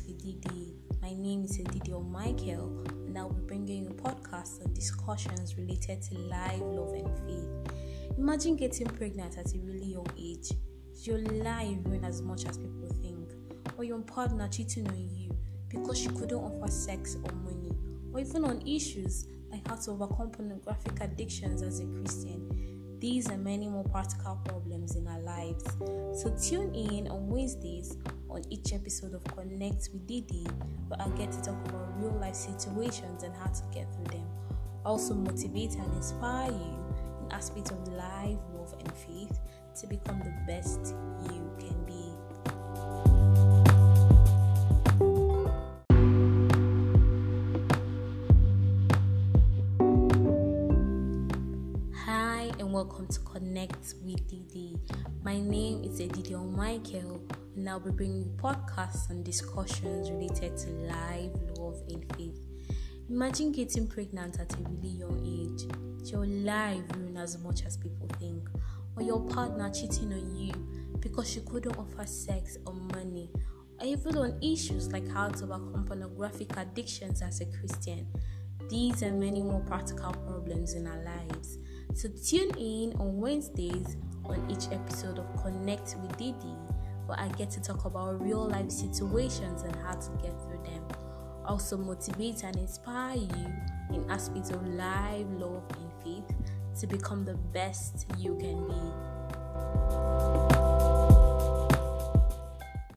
Didi. My name is Didi Michael, and I'll be bringing you podcasts and discussions related to life, love, and faith. Imagine getting pregnant at a really young age. Your life ruined as much as people think? Or your partner cheating on you because she couldn't offer sex or money? Or even on issues like how to overcome pornographic addictions as a Christian? These and many more practical problems in our lives. So tune in on Wednesdays on each episode of Connect with Didi, where I get to talk about real life situations and how to get through them. Also motivate and inspire you in aspects of life, love, and faith to become the best welcome to Connect with Didi. My name is Edidiong Michael, and I'll be bringing podcasts and discussions related to life, love, and faith. Imagine getting pregnant at a really young age. Your life ruined as much as people think? Or your partner cheating on you because she couldn't offer sex or money? Or even on issues like how to overcome pornographic addictions as a Christian? These and many more practical problems in our lives. So tune in on Wednesdays on each episode of Connect with Didi, where I get to talk about real life situations and how to get through them. Also motivate and inspire you in aspects of life, love, and faith to become the best you can be.